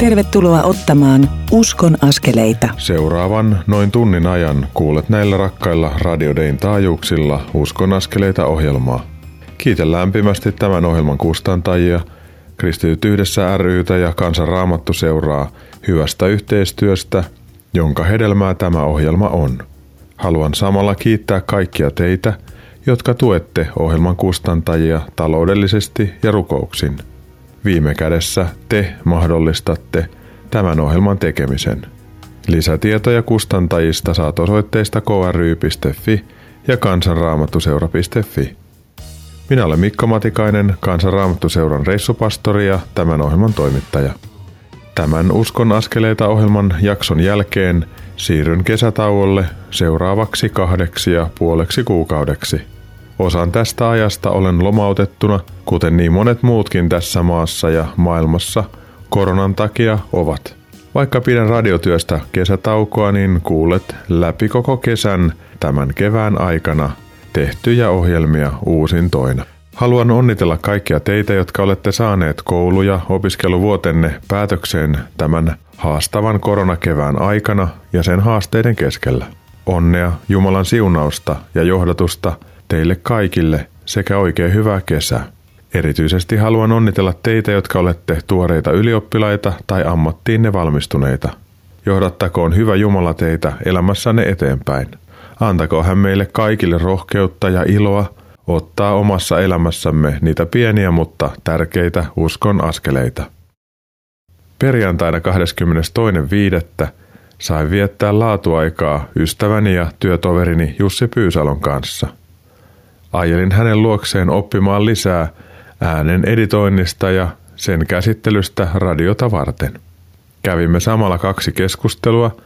Tervetuloa ottamaan Uskon askeleita. Seuraavan noin tunnin ajan kuulet näillä rakkailla radiodein taajuuksilla Uskon askeleita ohjelmaa. Kiitän lämpimästi tämän ohjelman kustantajia, Kristityt yhdessä rytä ja Kansan Raamattu seuraa hyvästä yhteistyöstä, jonka hedelmää tämä ohjelma on. Haluan samalla kiittää kaikkia teitä, jotka tuette ohjelman kustantajia taloudellisesti ja rukouksin – Viime kädessä te mahdollistatte tämän ohjelman tekemisen. Lisätietoja kustantajista saat osoitteista kry.fi ja kansanraamattuseura.fi. Minä olen Mikko Matikainen, Kansanraamattuseuran reissupastori ja tämän ohjelman toimittaja. Tämän Uskon askeleita ohjelman jakson jälkeen siirryn kesätauolle seuraavaksi kahdeksi ja puoleksi kuukaudeksi – Osan tästä ajasta olen lomautettuna, kuten niin monet muutkin tässä maassa ja maailmassa koronan takia ovat. Vaikka pidän radiotyöstä kesätaukoa, niin kuulet läpi koko kesän tämän kevään aikana tehtyjä ohjelmia uusintoina. Haluan onnitella kaikkia teitä, jotka olette saaneet koulu- ja opiskeluvuotenne päätökseen tämän haastavan koronakevään aikana ja sen haasteiden keskellä. Onnea, Jumalan siunausta ja johdatusta – teille kaikille sekä oikein hyvää kesää. Erityisesti haluan onnitella teitä, jotka olette tuoreita ylioppilaita tai ammattiinne valmistuneita. Johdattakoon hyvä Jumala teitä elämässänne eteenpäin. Antakoon hän meille kaikille rohkeutta ja iloa ottaa omassa elämässämme niitä pieniä mutta tärkeitä uskon askeleita. Perjantaina 22.5. sain viettää laatuaikaa ystäväni ja työtoverini Jussi Pyysalon kanssa – Ajelin hänen luokseen oppimaan lisää äänen editoinnista ja sen käsittelystä radiota varten. Kävimme samalla kaksi keskustelua,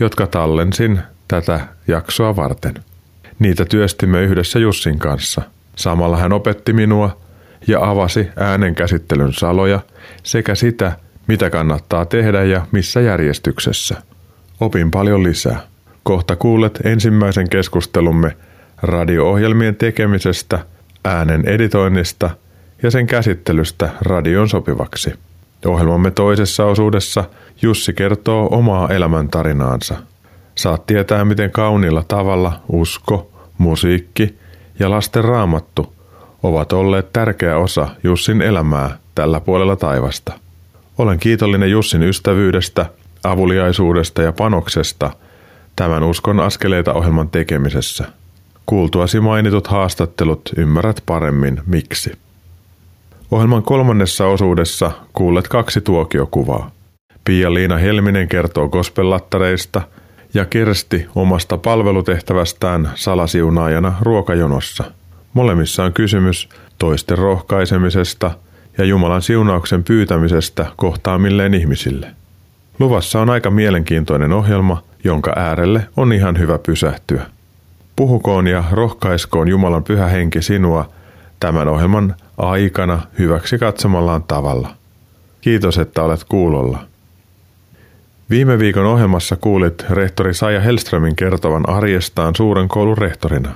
jotka tallensin tätä jaksoa varten. Niitä työstimme yhdessä Jussin kanssa. Samalla hän opetti minua ja avasi äänen käsittelyn saloja sekä sitä, mitä kannattaa tehdä ja missä järjestyksessä. Opin paljon lisää. Kohta kuulet ensimmäisen keskustelumme – radio-ohjelmien tekemisestä, äänen editoinnista ja sen käsittelystä radion sopivaksi. Ohjelmamme toisessa osuudessa Jussi kertoo omaa elämäntarinaansa. Saat tietää, miten kauniilla tavalla usko, musiikki ja lasten raamattu ovat olleet tärkeä osa Jussin elämää tällä puolella taivasta. Olen kiitollinen Jussin ystävyydestä, avuliaisuudesta ja panoksesta tämän Uskon askeleita ohjelman tekemisessä – Kuultuasi mainitut haastattelut ymmärrät paremmin miksi. Ohjelman kolmannessa osuudessa kuulet kaksi tuokiokuvaa. Pia-Liina Helminen kertoo gospellattareista ja Kersti omasta palvelutehtävästään salasiunaajana ruokajonossa. Molemmissa on kysymys toisten rohkaisemisesta ja Jumalan siunauksen pyytämisestä kohtaamilleen ihmisille. Luvassa on aika mielenkiintoinen ohjelma, jonka äärelle on ihan hyvä pysähtyä. Puhukoon ja rohkaiskoon Jumalan pyhä henki sinua tämän ohjelman aikana hyväksi katsomallaan tavalla. Kiitos, että olet kuulolla. Viime viikon ohjelmassa kuulit rehtori Saja Helströmin kertovan arjestaan suuren koulun rehtorina.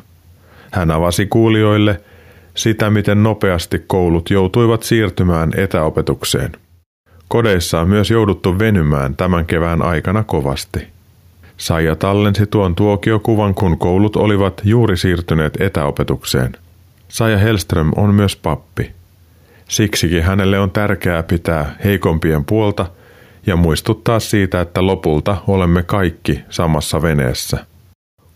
Hän avasi kuulijoille sitä, miten nopeasti koulut joutuivat siirtymään etäopetukseen. Kodeissa on myös jouduttu venymään tämän kevään aikana kovasti. Saija tallensi tuon tuokiokuvan, kun koulut olivat juuri siirtyneet etäopetukseen. Saija Helström on myös pappi. Siksikin hänelle on tärkeää pitää heikompien puolta ja muistuttaa siitä, että lopulta olemme kaikki samassa veneessä.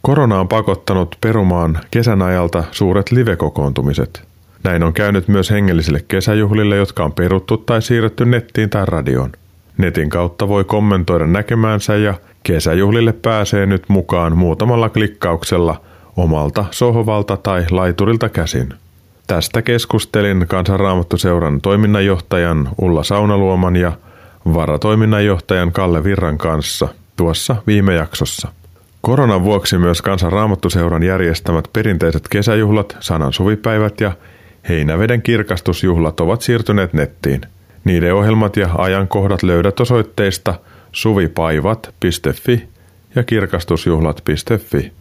Korona on pakottanut perumaan kesän ajalta suuret livekokoontumiset. Näin on käynyt myös hengellisille kesäjuhlille, jotka on peruttu tai siirretty nettiin tai radioon. Netin kautta voi kommentoida näkemäänsä ja Kesäjuhlille pääsee nyt mukaan muutamalla klikkauksella omalta sohvalta tai laiturilta käsin. Tästä keskustelin Kansanraamattuseuran toiminnanjohtajan Ulla Saunaluoman ja varatoiminnanjohtajan Kalle Virran kanssa tuossa viime jaksossa. Koronan vuoksi myös Kansanraamattuseuran järjestämät perinteiset kesäjuhlat, sanan suvipäivät ja heinäveden kirkastusjuhlat ovat siirtyneet nettiin. Niiden ohjelmat ja ajankohdat löydät osoitteista – suvipaivat.fi ja kirkastusjuhlat.fi.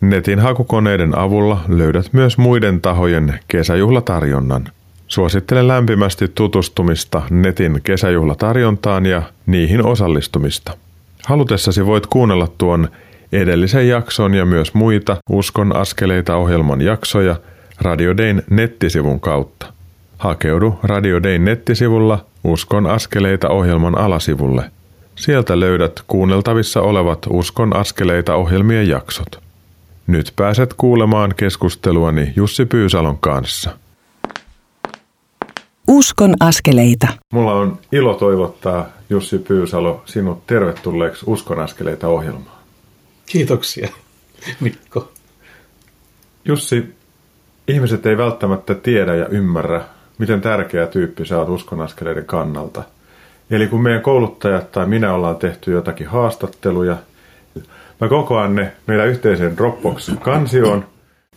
Netin hakukoneiden avulla löydät myös muiden tahojen kesäjuhlatarjonnan. Suosittelen lämpimästi tutustumista netin kesäjuhlatarjontaan ja niihin osallistumista. Halutessasi voit kuunnella tuon edellisen jakson ja myös muita Uskon askeleita ohjelman jaksoja Radio Dayn nettisivun kautta. Hakeudu Radio Dayn nettisivulla Uskon askeleita ohjelman alasivulle. Sieltä löydät kuunneltavissa olevat Uskon askeleita ohjelmien jaksot. Nyt pääset kuulemaan keskusteluani Jussi Pyysalon kanssa. Uskon askeleita. Mulla on ilo toivottaa Jussi Pyysalo sinut tervetulleeksi Uskon askeleita ohjelmaan. Kiitoksia, Mikko. Jussi, ihmiset ei välttämättä tiedä ja ymmärrä, miten tärkeä tyyppi sä oot uskonaskeleiden kannalta. Eli kun meidän kouluttajat tai minä ollaan tehty jotakin haastatteluja, mä kokoan ne meidän yhteiseen Dropbox-kansioon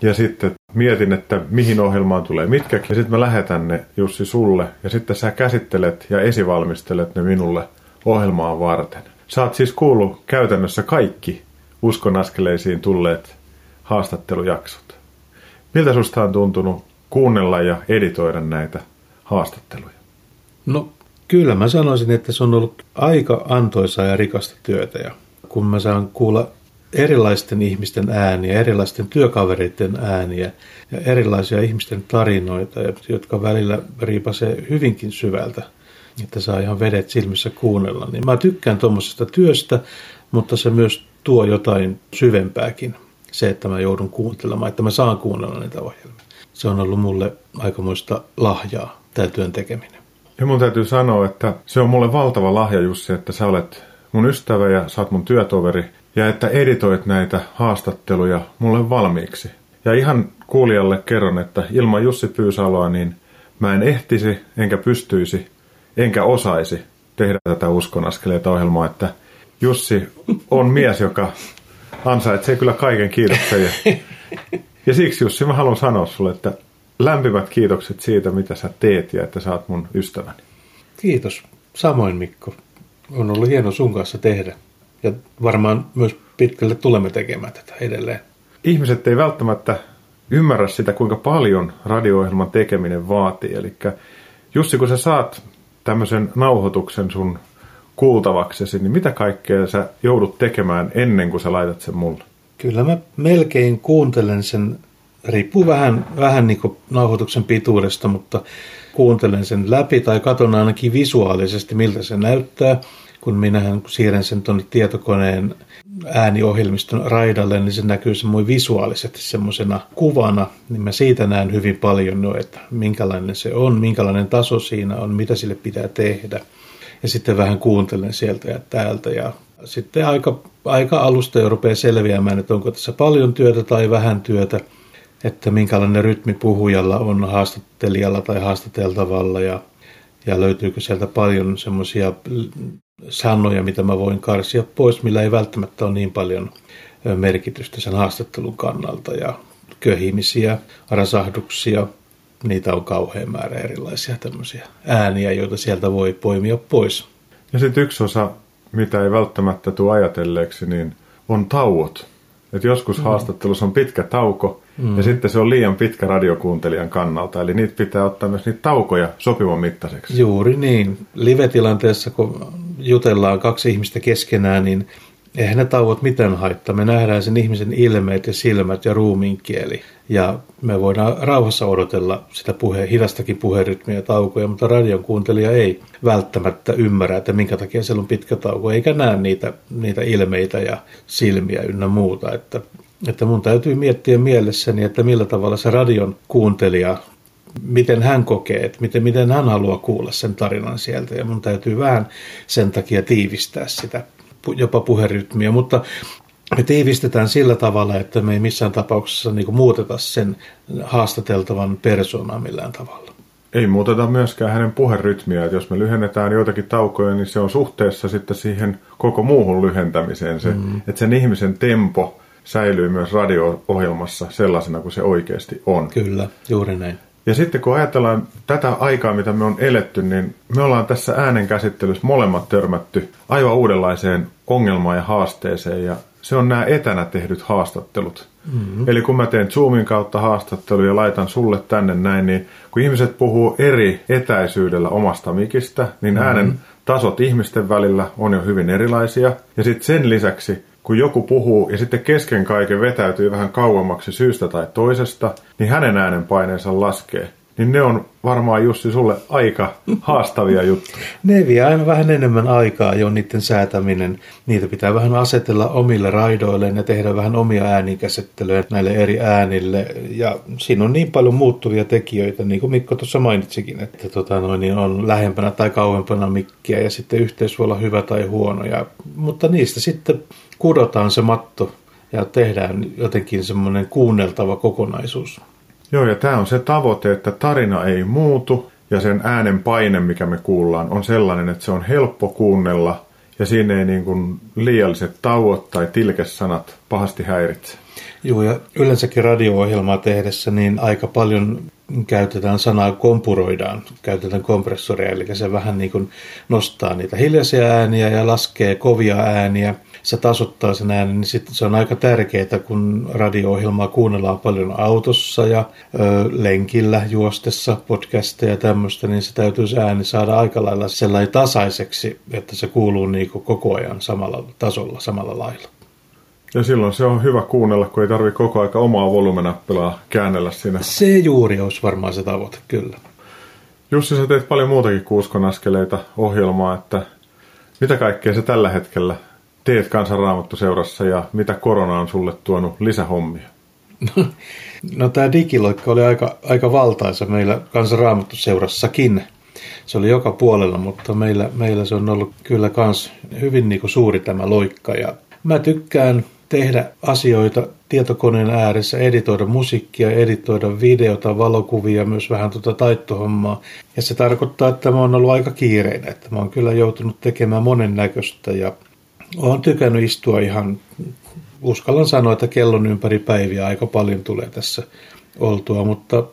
ja sitten mietin, että mihin ohjelmaan tulee mitkä. Ja sitten mä lähetän ne Jussi sulle ja sitten sä käsittelet ja esivalmistelet ne minulle ohjelmaan varten. Oot siis kuullut käytännössä kaikki uskonaskeleisiin tulleet haastattelujaksot. Miltä susta on tuntunut kuunnella ja editoida näitä haastatteluja? No kyllä mä sanoisin, että se on ollut aika antoisaa ja rikasta työtä. Ja kun mä saan kuulla erilaisten ihmisten ääniä, erilaisten työkavereiden ääniä ja erilaisia ihmisten tarinoita, jotka välillä riipasee hyvinkin syvältä, että saa ihan vedet silmissä kuunnella. Niin mä tykkään tuommoisesta työstä, mutta se myös tuo jotain syvempääkin. Se, että mä joudun kuuntelemaan, että mä saan kuunnella niitä ohjelmia. Se on ollut mulle aikamoista lahjaa, tämä työn tekeminen. Ja mun täytyy sanoa, että se on mulle valtava lahja Jussi, että sä olet mun ystävä ja sä oot mun työtoveri ja että editoit näitä haastatteluja mulle valmiiksi. Ja ihan kuulijalle kerron, että ilman Jussi Pyysaloa niin mä en ehtisi, enkä pystyisi, enkä osaisi tehdä tätä uskonaskeleita ohjelmaa, että Jussi on mies, joka ansaitsee kyllä kaiken kiitoksen. Ja, ja siksi Jussi mä haluan sanoa sulle, että lämpimät kiitokset siitä, mitä sä teet ja että sä oot mun ystäväni. Kiitos. Samoin Mikko. On ollut hieno sun kanssa tehdä. Ja varmaan myös pitkälle tulemme tekemään tätä edelleen. Ihmiset ei välttämättä ymmärrä sitä, kuinka paljon radio-ohjelman tekeminen vaatii. Eli Jussi, kun sä saat tämmöisen nauhoituksen sun kuultavaksesi, niin mitä kaikkea sä joudut tekemään ennen kuin sä laitat sen mulle? Kyllä mä melkein kuuntelen sen, riippuu vähän, vähän niin nauhoituksen pituudesta, mutta kuuntelen sen läpi tai katson ainakin visuaalisesti, miltä se näyttää. Kun minähän siirrän sen tuonne tietokoneen ääniohjelmiston raidalle, niin se näkyy semmoinen visuaalisesti semmoisena kuvana, niin mä siitä näen hyvin paljon no, että minkälainen se on, minkälainen taso siinä on, mitä sille pitää tehdä. Ja sitten vähän kuuntelen sieltä ja täältä ja sitten aika, aika alusta jo rupeaa selviämään, että onko tässä paljon työtä tai vähän työtä, että minkälainen rytmi puhujalla on haastattelijalla tai haastateltavalla ja, ja löytyykö sieltä paljon semmoisia sanoja, mitä mä voin karsia pois, millä ei välttämättä ole niin paljon merkitystä sen haastattelun kannalta ja köhimisiä, rasahduksia, niitä on kauhean määrä erilaisia tämmöisiä ääniä, joita sieltä voi poimia pois. Ja sitten yksi osa, mitä ei välttämättä tule ajatelleeksi, niin on tauot. Et joskus mm. haastattelussa on pitkä tauko, mm. ja sitten se on liian pitkä radiokuuntelijan kannalta. Eli niitä pitää ottaa myös niitä taukoja sopivan mittaiseksi. Juuri niin. Live-tilanteessa, kun jutellaan kaksi ihmistä keskenään, niin eihän ne tauot mitään haittaa. Me nähdään sen ihmisen ilmeet ja silmät ja ruumiinkieli. Ja me voidaan rauhassa odotella sitä puhe, hidastakin puherytmiä ja taukoja, mutta radion kuuntelija ei välttämättä ymmärrä, että minkä takia siellä on pitkä tauko, eikä näe niitä, niitä ilmeitä ja silmiä ynnä muuta. Että, että mun täytyy miettiä mielessäni, että millä tavalla se radion kuuntelija miten hän kokee, että miten, miten hän haluaa kuulla sen tarinan sieltä. Ja mun täytyy vähän sen takia tiivistää sitä jopa puherytmiä, mutta me tiivistetään sillä tavalla, että me ei missään tapauksessa niin kuin muuteta sen haastateltavan persoonaa millään tavalla. Ei muuteta myöskään hänen puherytmiä, että jos me lyhennetään joitakin taukoja, niin se on suhteessa sitten siihen koko muuhun lyhentämiseen. Se, mm. Että sen ihmisen tempo säilyy myös radio-ohjelmassa sellaisena kuin se oikeasti on. Kyllä, juuri näin. Ja sitten kun ajatellaan tätä aikaa, mitä me on eletty, niin me ollaan tässä äänenkäsittelyssä molemmat törmätty aivan uudenlaiseen ongelmaan ja haasteeseen. Ja se on nämä etänä tehdyt haastattelut. Mm-hmm. Eli kun mä teen Zoomin kautta haastatteluja ja laitan sulle tänne näin, niin kun ihmiset puhuu eri etäisyydellä omasta mikistä, niin mm-hmm. äänen tasot ihmisten välillä on jo hyvin erilaisia. Ja sitten sen lisäksi, kun joku puhuu ja sitten kesken kaiken vetäytyy vähän kauemmaksi syystä tai toisesta, niin hänen äänenpaineensa laskee niin ne on varmaan Jussi sulle aika haastavia juttuja. Ne vie aina vähän enemmän aikaa jo niiden säätäminen. Niitä pitää vähän asetella omille raidoille ja tehdä vähän omia äänikäsittelyjä näille eri äänille. Ja siinä on niin paljon muuttuvia tekijöitä, niin kuin Mikko tuossa mainitsikin, että tota noin, niin on lähempänä tai kauempana mikkiä ja sitten yhteys voi olla hyvä tai huono. Ja, mutta niistä sitten kudotaan se matto ja tehdään jotenkin semmoinen kuunneltava kokonaisuus. Joo, ja tämä on se tavoite, että tarina ei muutu ja sen äänen paine, mikä me kuullaan, on sellainen, että se on helppo kuunnella ja siinä ei niin kuin liialliset tauot tai tilkesanat pahasti häiritse. Joo, ja yleensäkin radio-ohjelmaa tehdessä niin aika paljon käytetään sanaa kompuroidaan, käytetään kompressoria, eli se vähän niin kuin nostaa niitä hiljaisia ääniä ja laskee kovia ääniä se tasottaa sen äänen, niin sitten se on aika tärkeää, kun radio-ohjelmaa kuunnellaan paljon autossa ja ö, lenkillä juostessa, podcasteja ja tämmöistä, niin se täytyy se ääni saada aika lailla sellainen tasaiseksi, että se kuuluu niin koko ajan samalla tasolla, samalla lailla. Ja silloin se on hyvä kuunnella, kun ei tarvitse koko aika omaa volumenappilaa käännellä siinä. Se juuri olisi varmaan se tavoite, kyllä. Jussi, sä teet paljon muutakin kuuskon askeleita ohjelmaa, että mitä kaikkea se tällä hetkellä teet kansanraamattoseurassa ja mitä korona on sulle tuonut lisähommia? No, no tämä digiloikka oli aika, aika valtaisa meillä kansanraamattoseurassakin. Se oli joka puolella, mutta meillä, meillä se on ollut kyllä kans hyvin niin suuri tämä loikka. Ja mä tykkään tehdä asioita tietokoneen ääressä, editoida musiikkia, editoida videota, valokuvia, myös vähän tuota taittohommaa. Ja se tarkoittaa, että mä oon ollut aika kiireinen, että mä oon kyllä joutunut tekemään monennäköistä ja olen tykännyt istua ihan, uskallan sanoa, että kellon ympäri päiviä aika paljon tulee tässä oltua, mutta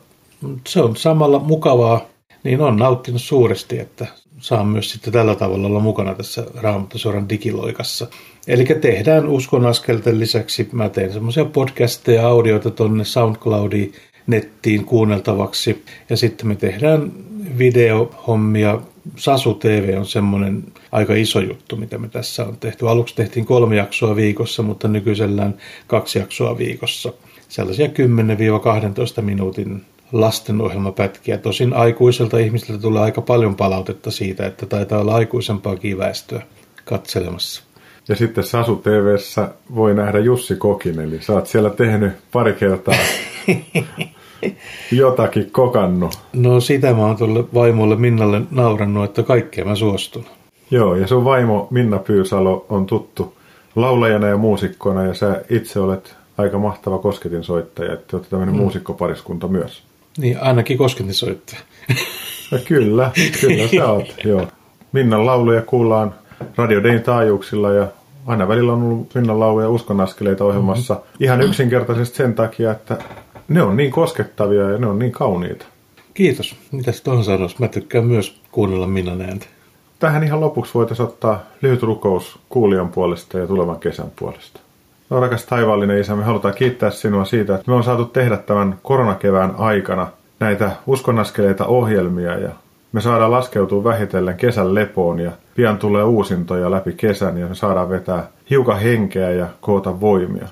se on samalla mukavaa, niin on nauttinut suuresti, että saan myös sitten tällä tavalla olla mukana tässä Raamattosuoran digiloikassa. Eli tehdään uskon askelten lisäksi, mä teen semmoisia podcasteja, audioita tonne SoundCloudiin, nettiin kuunneltavaksi. Ja sitten me tehdään videohommia. Sasu TV on semmoinen aika iso juttu, mitä me tässä on tehty. Aluksi tehtiin kolme jaksoa viikossa, mutta nykyisellään kaksi jaksoa viikossa. Sellaisia 10-12 minuutin lastenohjelmapätkiä. Tosin aikuiselta ihmisiltä tulee aika paljon palautetta siitä, että taitaa olla aikuisempaa väestöä katselemassa. Ja sitten Sasu TVssä voi nähdä Jussi Kokin, eli sä oot siellä tehnyt pari kertaa jotakin kokannut. No sitä mä oon tuolle vaimolle Minnalle naurannut, että kaikkea mä suostun. Joo, ja sun vaimo Minna Pyysalo on tuttu laulajana ja muusikkona, ja sä itse olet aika mahtava kosketinsoittaja, että olet tämmöinen mm. muusikkopariskunta myös. Niin, ainakin kosketinsoittaja. Ja kyllä, kyllä sä oot, joo. Minnan lauluja kuullaan Radio Dayn taajuuksilla ja aina välillä on ollut Minnan lauluja uskonaskeleita ohjelmassa. Mm-hmm. Ihan yksinkertaisesti sen takia, että ne on niin koskettavia ja ne on niin kauniita. Kiitos. Mitäs tuohon sanoisi? Mä tykkään myös kuunnella Minnan ääntä. Tähän ihan lopuksi voitaisiin ottaa lyhyt rukous kuulijan puolesta ja tulevan kesän puolesta. No rakas taivaallinen isä, me halutaan kiittää sinua siitä, että me on saatu tehdä tämän koronakevään aikana näitä uskonnaskeleita ohjelmia ja me saadaan laskeutua vähitellen kesän lepoon ja pian tulee uusintoja läpi kesän ja me saadaan vetää hiukan henkeä ja koota voimia.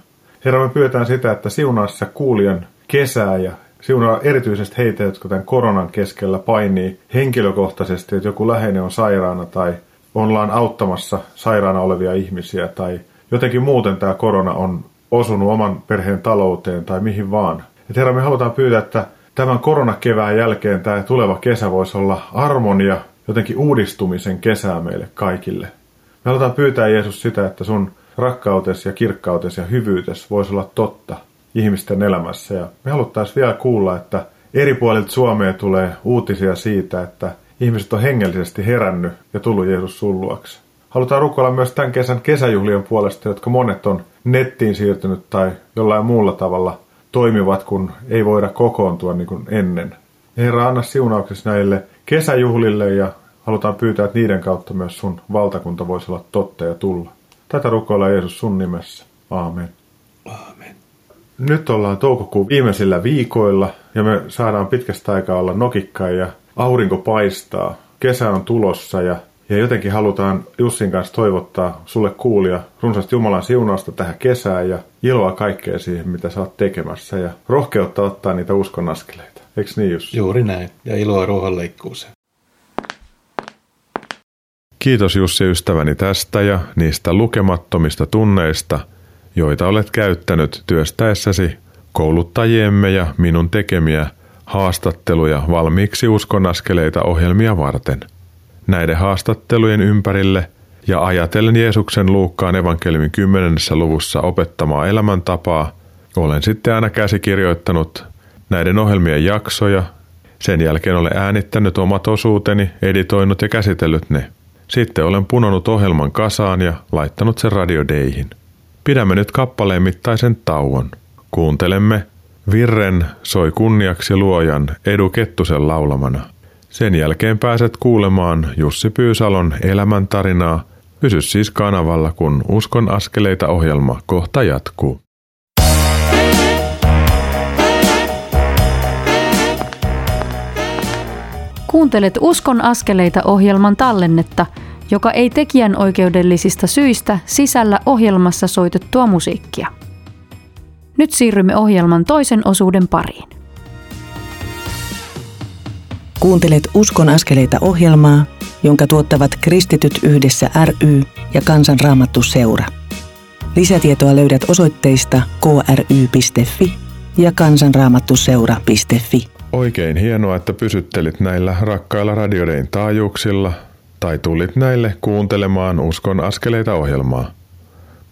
Herra, me pyydetään sitä, että siunaa kuulijan kesää ja siunaa erityisesti heitä, jotka tämän koronan keskellä painii henkilökohtaisesti, että joku läheinen on sairaana tai ollaan auttamassa sairaana olevia ihmisiä tai jotenkin muuten tämä korona on osunut oman perheen talouteen tai mihin vaan. Et herra, me halutaan pyytää, että tämän koronakevään jälkeen tämä tuleva kesä voisi olla armonia, jotenkin uudistumisen kesää meille kaikille. Me halutaan pyytää Jeesus sitä, että sun rakkautesi ja kirkkautesi ja hyvyytes voisi olla totta – ihmisten elämässä. Ja me haluttaisiin vielä kuulla, että eri puolilta Suomea tulee uutisia siitä, että ihmiset on hengellisesti herännyt ja tullut Jeesus sulluaksi. Halutaan rukoilla myös tämän kesän kesäjuhlien puolesta, jotka monet on nettiin siirtynyt tai jollain muulla tavalla toimivat, kun ei voida kokoontua niin kuin ennen. Herra, anna siunauksesi näille kesäjuhlille ja halutaan pyytää, että niiden kautta myös sun valtakunta voisi olla totta ja tulla. Tätä rukoilla Jeesus sun nimessä. Aamen. Aamen. nyt ollaan toukokuun viimeisillä viikoilla ja me saadaan pitkästä aikaa olla nokikkain ja aurinko paistaa. Kesä on tulossa ja, ja jotenkin halutaan Jussin kanssa toivottaa sulle kuulia runsaasti Jumalan siunausta tähän kesään ja iloa kaikkea siihen, mitä sä oot tekemässä ja rohkeutta ottaa niitä uskon askeleita. Eikö niin Jussi? Juuri näin. Ja iloa ruohonleikkuuseen. Kiitos Jussi ystäväni tästä ja niistä lukemattomista tunneista, joita olet käyttänyt työstäessäsi kouluttajiemme ja minun tekemiä haastatteluja valmiiksi uskonaskeleita ohjelmia varten. Näiden haastattelujen ympärille ja ajatellen Jeesuksen Luukkaan evankeliumin 10. luvussa opettamaa elämäntapaa, olen sitten aina käsikirjoittanut näiden ohjelmien jaksoja, sen jälkeen olen äänittänyt omat osuuteni, editoinut ja käsitellyt ne – sitten olen punonut ohjelman kasaan ja laittanut sen radiodeihin. Pidämme nyt kappaleen mittaisen tauon. Kuuntelemme Virren soi kunniaksi luojan Edu Kettusen laulamana. Sen jälkeen pääset kuulemaan Jussi Pyysalon elämäntarinaa. Pysy siis kanavalla, kun Uskon askeleita ohjelma kohta jatkuu. Kuuntelet Uskon askeleita ohjelman tallennetta, joka ei tekijän oikeudellisista syistä sisällä ohjelmassa soitettua musiikkia. Nyt siirrymme ohjelman toisen osuuden pariin. Kuuntelet Uskon askeleita ohjelmaa, jonka tuottavat Kristityt yhdessä ry ja Kansanraamattu seura. Lisätietoa löydät osoitteista kry.fi ja kansanraamattuseura.fi. Oikein hienoa, että pysyttelit näillä rakkailla radiodein taajuuksilla tai tulit näille kuuntelemaan Uskon askeleita ohjelmaa.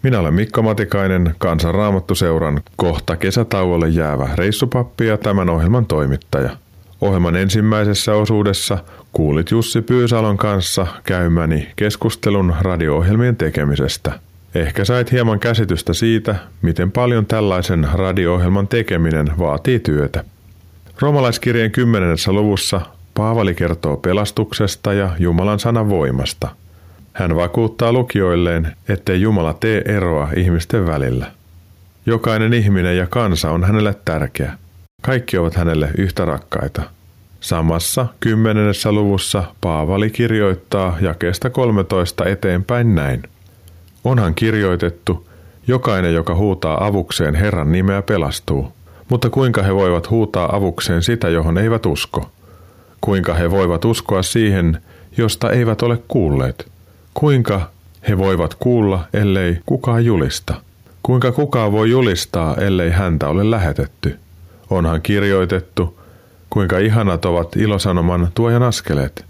Minä olen Mikko Matikainen, Kansanraamattuseuran kohta kesätauolle jäävä reissupappi ja tämän ohjelman toimittaja. Ohjelman ensimmäisessä osuudessa kuulit Jussi Pyysalon kanssa käymäni keskustelun radio-ohjelmien tekemisestä. Ehkä sait hieman käsitystä siitä, miten paljon tällaisen radio-ohjelman tekeminen vaatii työtä. Roomalaiskirjeen kymmenennessä luvussa Paavali kertoo pelastuksesta ja Jumalan sanan voimasta. Hän vakuuttaa lukijoilleen, ettei Jumala tee eroa ihmisten välillä. Jokainen ihminen ja kansa on hänelle tärkeä. Kaikki ovat hänelle yhtä rakkaita. Samassa kymmenennessä luvussa Paavali kirjoittaa jakeesta 13 eteenpäin näin. Onhan kirjoitettu, jokainen, joka huutaa avukseen Herran nimeä pelastuu. Mutta kuinka he voivat huutaa avukseen sitä, johon eivät usko? Kuinka he voivat uskoa siihen, josta eivät ole kuulleet? Kuinka he voivat kuulla, ellei kukaan julista? Kuinka kukaan voi julistaa, ellei häntä ole lähetetty? Onhan kirjoitettu, kuinka ihanat ovat ilosanoman tuojan askeleet.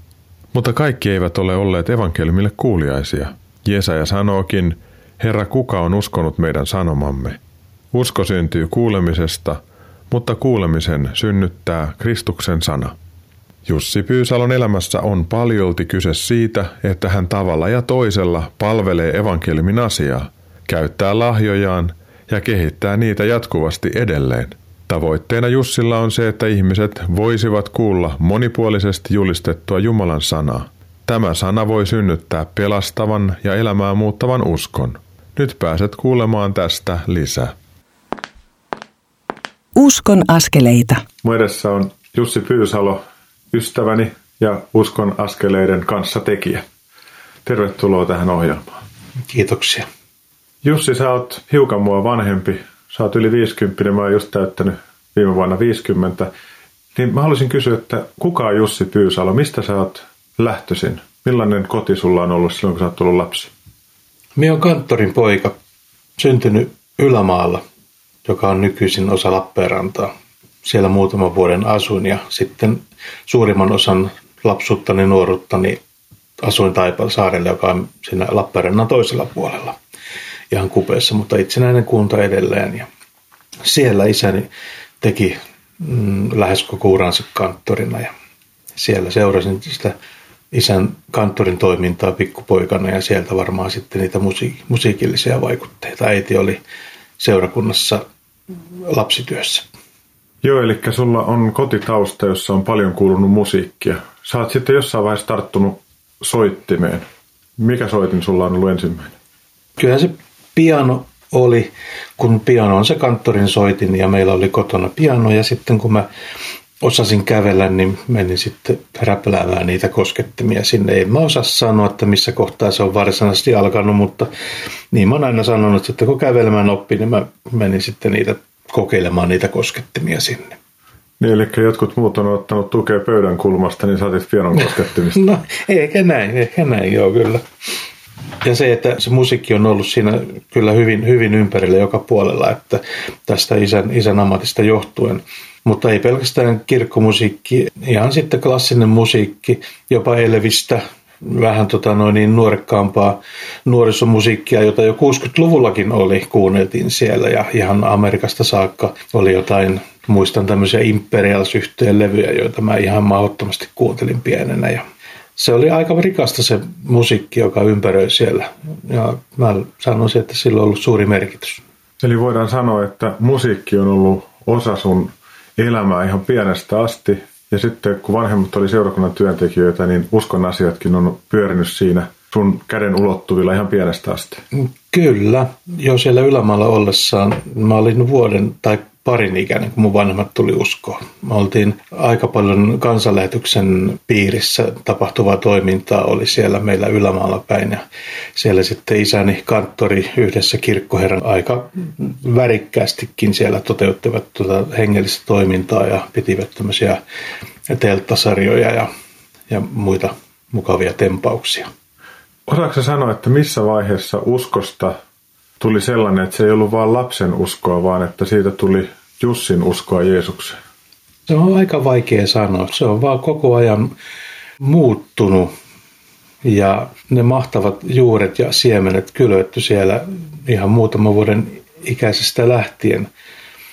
Mutta kaikki eivät ole olleet evankeliumille kuuliaisia. Jesaja sanookin, Herra, kuka on uskonut meidän sanomamme? Usko syntyy kuulemisesta, mutta kuulemisen synnyttää Kristuksen sana. Jussi Pyysalon elämässä on paljolti kyse siitä, että hän tavalla ja toisella palvelee evankeliumin asiaa, käyttää lahjojaan ja kehittää niitä jatkuvasti edelleen. Tavoitteena Jussilla on se, että ihmiset voisivat kuulla monipuolisesti julistettua Jumalan sanaa. Tämä sana voi synnyttää pelastavan ja elämää muuttavan uskon. Nyt pääset kuulemaan tästä lisää. Uskon askeleita. Mun edessä on Jussi Pyysalo, ystäväni ja Uskon askeleiden kanssa tekijä. Tervetuloa tähän ohjelmaan. Kiitoksia. Jussi, sä oot hiukan mua vanhempi. Sä oot yli 50, mä oon just täyttänyt viime vuonna 50. Niin mä haluaisin kysyä, että kuka on Jussi Pyysalo? Mistä sä oot lähtöisin? Millainen koti sulla on ollut silloin, kun sä oot tullut lapsi? Minä olen kanttorin poika, syntynyt Ylämaalla, joka on nykyisin osa Lappeenrantaa. Siellä muutaman vuoden asuin ja sitten suurimman osan lapsuuttani nuoruuttani asuin Taipalsaarelle, joka on siinä Lappeenrannan toisella puolella ihan kupeessa, mutta itsenäinen kunta edelleen. Ja siellä isäni teki mm, lähes koko uransa kanttorina ja siellä seurasin sitä isän kanttorin toimintaa pikkupoikana ja sieltä varmaan sitten niitä musiik- musiikillisia vaikutteita. Äiti oli seurakunnassa lapsityössä. Joo, eli sulla on kotitausta, jossa on paljon kuulunut musiikkia. Sä oot sitten jossain vaiheessa tarttunut soittimeen. Mikä soitin sulla on ollut ensimmäinen? Kyllähän se piano oli, kun pianon se kanttorin soitin ja meillä oli kotona piano ja sitten kun mä osasin kävellä, niin menin sitten räpläämään niitä koskettimia sinne. En mä osaa sanoa, että missä kohtaa se on varsinaisesti alkanut, mutta niin mä oon aina sanonut, että kun kävelemään oppi, niin mä menin sitten niitä kokeilemaan niitä koskettimia sinne. Niin, eli jotkut muut on ottanut tukea pöydän kulmasta, niin saatit pianon koskettimista. no, ehkä näin, ehkä näin, joo kyllä. Ja se, että se musiikki on ollut siinä kyllä hyvin, hyvin ympärillä joka puolella, että tästä isän, isän ammatista johtuen. Mutta ei pelkästään kirkkomusiikki, ihan sitten klassinen musiikki, jopa Elvistä, vähän tota noin niin nuorekkaampaa nuorisomusiikkia, jota jo 60-luvullakin oli, kuunneltiin siellä ja ihan Amerikasta saakka oli jotain, muistan tämmöisiä imperials levyjä, joita mä ihan mahdottomasti kuuntelin pienenä ja se oli aika rikasta se musiikki, joka ympäröi siellä ja mä sanoisin, että sillä on ollut suuri merkitys. Eli voidaan sanoa, että musiikki on ollut osa sun elämää ihan pienestä asti. Ja sitten kun vanhemmat oli seurakunnan työntekijöitä, niin uskon asiatkin on pyörinyt siinä sun käden ulottuvilla ihan pienestä asti. Kyllä. Jo siellä ylämaalla ollessaan mä olin vuoden tai parin ikäinen, kun mun vanhemmat tuli uskoon. Me oltiin aika paljon kansanlähetyksen piirissä tapahtuvaa toimintaa oli siellä meillä ylämaalla päin. Ja siellä sitten isäni kanttori yhdessä kirkkoherran aika värikkäästikin siellä toteuttivat tuota hengellistä toimintaa ja pitivät tämmöisiä telttasarjoja ja, ja muita mukavia tempauksia. Osaatko sanoa, että missä vaiheessa uskosta tuli sellainen, että se ei ollut vain lapsen uskoa, vaan että siitä tuli Jussin uskoa Jeesukseen? Se on aika vaikea sanoa. Se on vaan koko ajan muuttunut ja ne mahtavat juuret ja siemenet kylvetty siellä ihan muutaman vuoden ikäisestä lähtien.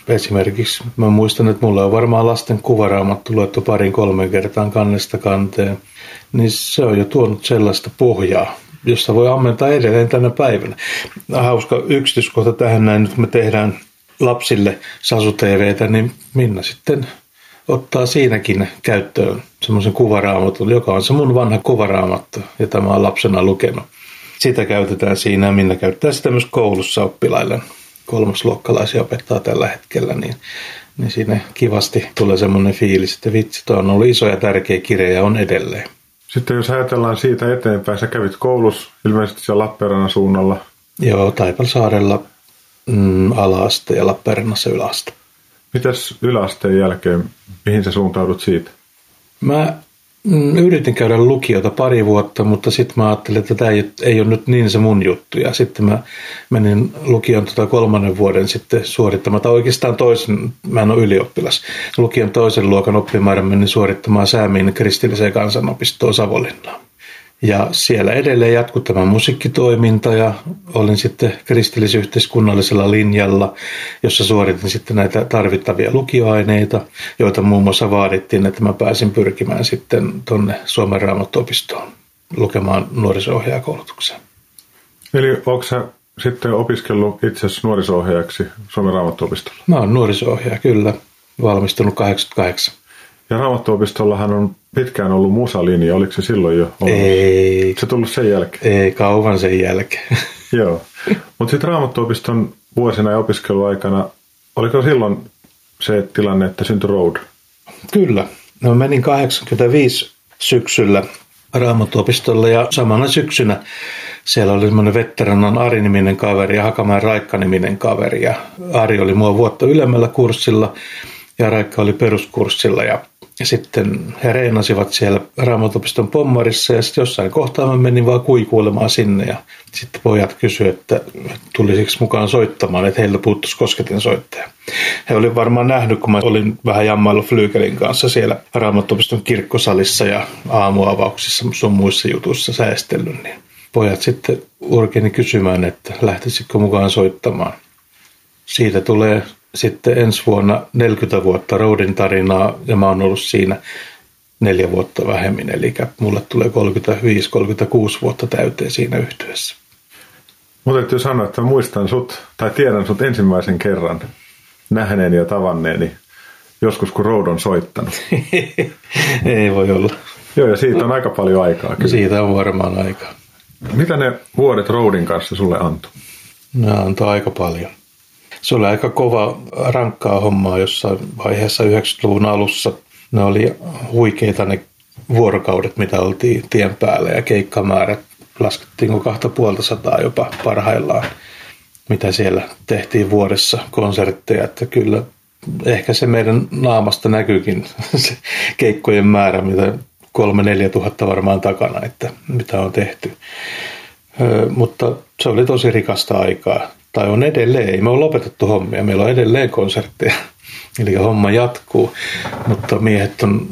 Esimerkiksi mä muistan, että mulla on varmaan lasten kuvaraamattu luettu parin kolmen kertaan kannesta kanteen. Niin se on jo tuonut sellaista pohjaa, josta voi ammentaa edelleen tänä päivänä. Hauska yksityiskohta tähän näin, nyt me tehdään lapsille Sasu TVtä, niin Minna sitten ottaa siinäkin käyttöön semmoisen kuvaraamatun, joka on se mun vanha kuvaraamattu, jota mä oon lapsena lukenut. Sitä käytetään siinä ja Minna käyttää sitä myös koulussa oppilaille. Kolmasluokkalaisia opettaa tällä hetkellä, niin, niin siinä kivasti tulee semmoinen fiilis, että vitsi, tuo on ollut iso ja tärkeä kirja ja on edelleen. Sitten jos ajatellaan siitä eteenpäin, sä kävit koulussa ilmeisesti siellä Lappeenrannan suunnalla. Joo, Taipalsaarella mm, ala-aste ja Lappeenrannassa yläaste. Mitäs yläasteen jälkeen, mihin sä suuntaudut siitä? Mä yritin käydä lukiota pari vuotta, mutta sitten mä ajattelin, että tämä ei, ei ole nyt niin se mun juttu. Ja sitten mä menin lukion tota kolmannen vuoden sitten suorittamaan, tai oikeastaan toisen, mä en ole ylioppilas, lukion toisen luokan oppimäärän menin suorittamaan Säämiin kristilliseen kansanopistoon Savonlinnaan. Ja siellä edelleen jatkui tämä musiikkitoiminta ja olin sitten kristillisyhteiskunnallisella linjalla, jossa suoritin sitten näitä tarvittavia lukioaineita, joita muun muassa vaadittiin, että mä pääsin pyrkimään sitten tuonne Suomen raamattuopistoon lukemaan nuoriso-ohjaajakoulutukseen. Eli onko sä sitten opiskellut itse nuoriso-ohjaajaksi Suomen raamattuopistolla? Mä oon nuoriso-ohjaaja, kyllä. Valmistunut 88. Ja Raamattuopistollahan on pitkään ollut musalinja, oliko se silloin jo ollut? Ei. Se tullut sen jälkeen? Ei, kauan sen jälkeen. Joo. Mutta sitten Raamattuopiston vuosina ja opiskeluaikana, oliko silloin se tilanne, että syntyi Road? Kyllä. No menin 85 syksyllä Raamattuopistolle ja samana syksynä siellä oli semmoinen vetteranan Ari-niminen kaveri ja Hakamäen Raikka-niminen kaveri. Ja Ari oli mua vuotta ylemmällä kurssilla ja Raikka oli peruskurssilla ja ja sitten he reenasivat siellä Raamatupiston pommarissa ja sitten jossain kohtaa mä menin vaan kuikuilemaan sinne ja sitten pojat kysyivät, että tulisiko mukaan soittamaan, että heillä puuttuisi kosketin soittaja. He olivat varmaan nähnyt, kun mä olin vähän jammailu Flygelin kanssa siellä Raamatupiston kirkkosalissa ja aamuavauksissa sun muissa jutuissa säästellyt, niin pojat sitten urkeni kysymään, että lähtisikö mukaan soittamaan. Siitä tulee sitten ensi vuonna 40 vuotta Roadin tarinaa ja mä oon ollut siinä neljä vuotta vähemmän, eli mulle tulee 35-36 vuotta täyteen siinä yhtyessä. Mutta täytyy sanoa, että muistan sut, tai tiedän sut ensimmäisen kerran nähneen ja tavanneeni joskus, kun Road on soittanut. Ei voi olla. Joo, ja siitä on aika paljon aikaa. Kyllä. Siitä on varmaan aikaa. Mitä ne vuodet Roadin kanssa sulle antoi? Ne antoi aika paljon. Se oli aika kova, rankkaa hommaa jossain vaiheessa 90-luvun alussa. Ne oli huikeita ne vuorokaudet, mitä oltiin tien päällä ja keikkamäärät laskettiin kahta puolta sataa jopa parhaillaan, mitä siellä tehtiin vuodessa konsertteja, että kyllä ehkä se meidän naamasta näkyykin se keikkojen määrä, mitä kolme neljä tuhatta varmaan takana, että mitä on tehty. Mutta se oli tosi rikasta aikaa. Tai on edelleen, ei me ole lopetettu hommia, meillä on edelleen konsertteja. Eli homma jatkuu, mutta miehet on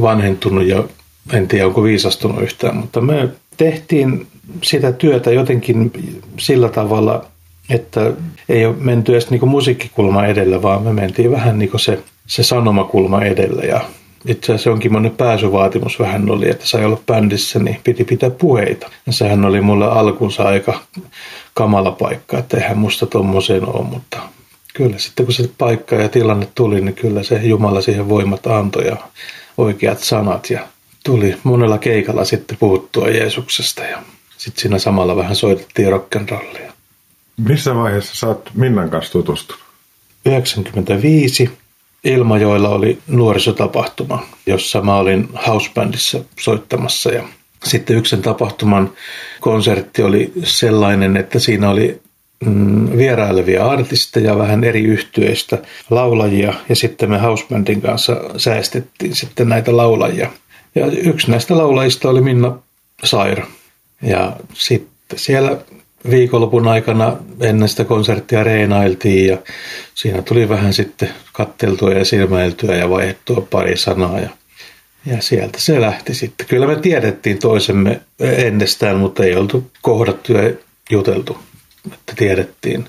vanhentunut ja en tiedä onko viisastunut yhtään, mutta me tehtiin sitä työtä jotenkin sillä tavalla, että ei ole menty edes niin musiikkikulma edellä, vaan me mentiin vähän niin se, se sanomakulma edellä. Ja itse asiassa jonkinlainen pääsyvaatimus vähän oli, että sai olla bändissä, niin piti pitää puheita. Ja sehän oli mulle alkunsa aika kamala paikka, että eihän musta tommoseen ole, mutta kyllä sitten kun se paikka ja tilanne tuli, niin kyllä se Jumala siihen voimat antoi ja oikeat sanat ja tuli monella keikalla sitten puhuttua Jeesuksesta ja sitten siinä samalla vähän soitettiin rock'n'rollia. Missä vaiheessa sä oot Minnan kanssa tutustunut? 95 Ilmajoilla oli nuorisotapahtuma, jossa mä olin housebandissa soittamassa ja sitten yksen tapahtuman konsertti oli sellainen, että siinä oli mm, vierailevia artisteja, vähän eri yhtyeistä, laulajia ja sitten me housebandin kanssa säästettiin sitten näitä laulajia. Ja yksi näistä laulajista oli Minna Saira. Ja sitten siellä viikonlopun aikana ennen sitä konserttia reenailtiin ja siinä tuli vähän sitten katteltua ja silmäiltyä ja vaihdettua pari sanaa ja, ja sieltä se lähti sitten. Kyllä me tiedettiin toisemme ennestään, mutta ei oltu kohdattu ja juteltu, että tiedettiin.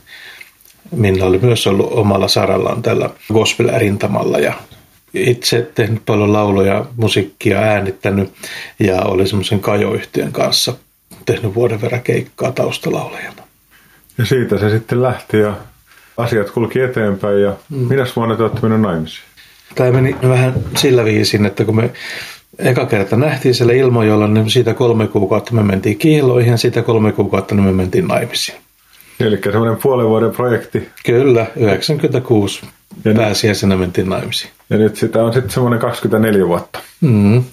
Minna oli myös ollut omalla sarallaan tällä gospel-rintamalla ja itse tehnyt paljon lauluja, musiikkia äänittänyt ja oli semmoisen kajoyhtiön kanssa tehnyt vuoden verran keikkaa taustalaulajana. Ja siitä se sitten lähti ja asiat kulki eteenpäin ja mm. minä vuonna te olette mennyt naimisiin? Tämä meni vähän sillä viisin, että kun me eka kerta nähtiin siellä ilmojolla, niin siitä kolme kuukautta me mentiin kiiloihin ja siitä kolme kuukautta niin me mentiin naimisiin. Eli semmoinen puolen vuoden projekti. Kyllä, 96 ja pääsiäisenä mentiin naimisiin. Ja nyt sitä on sitten semmoinen 24 vuotta. Mm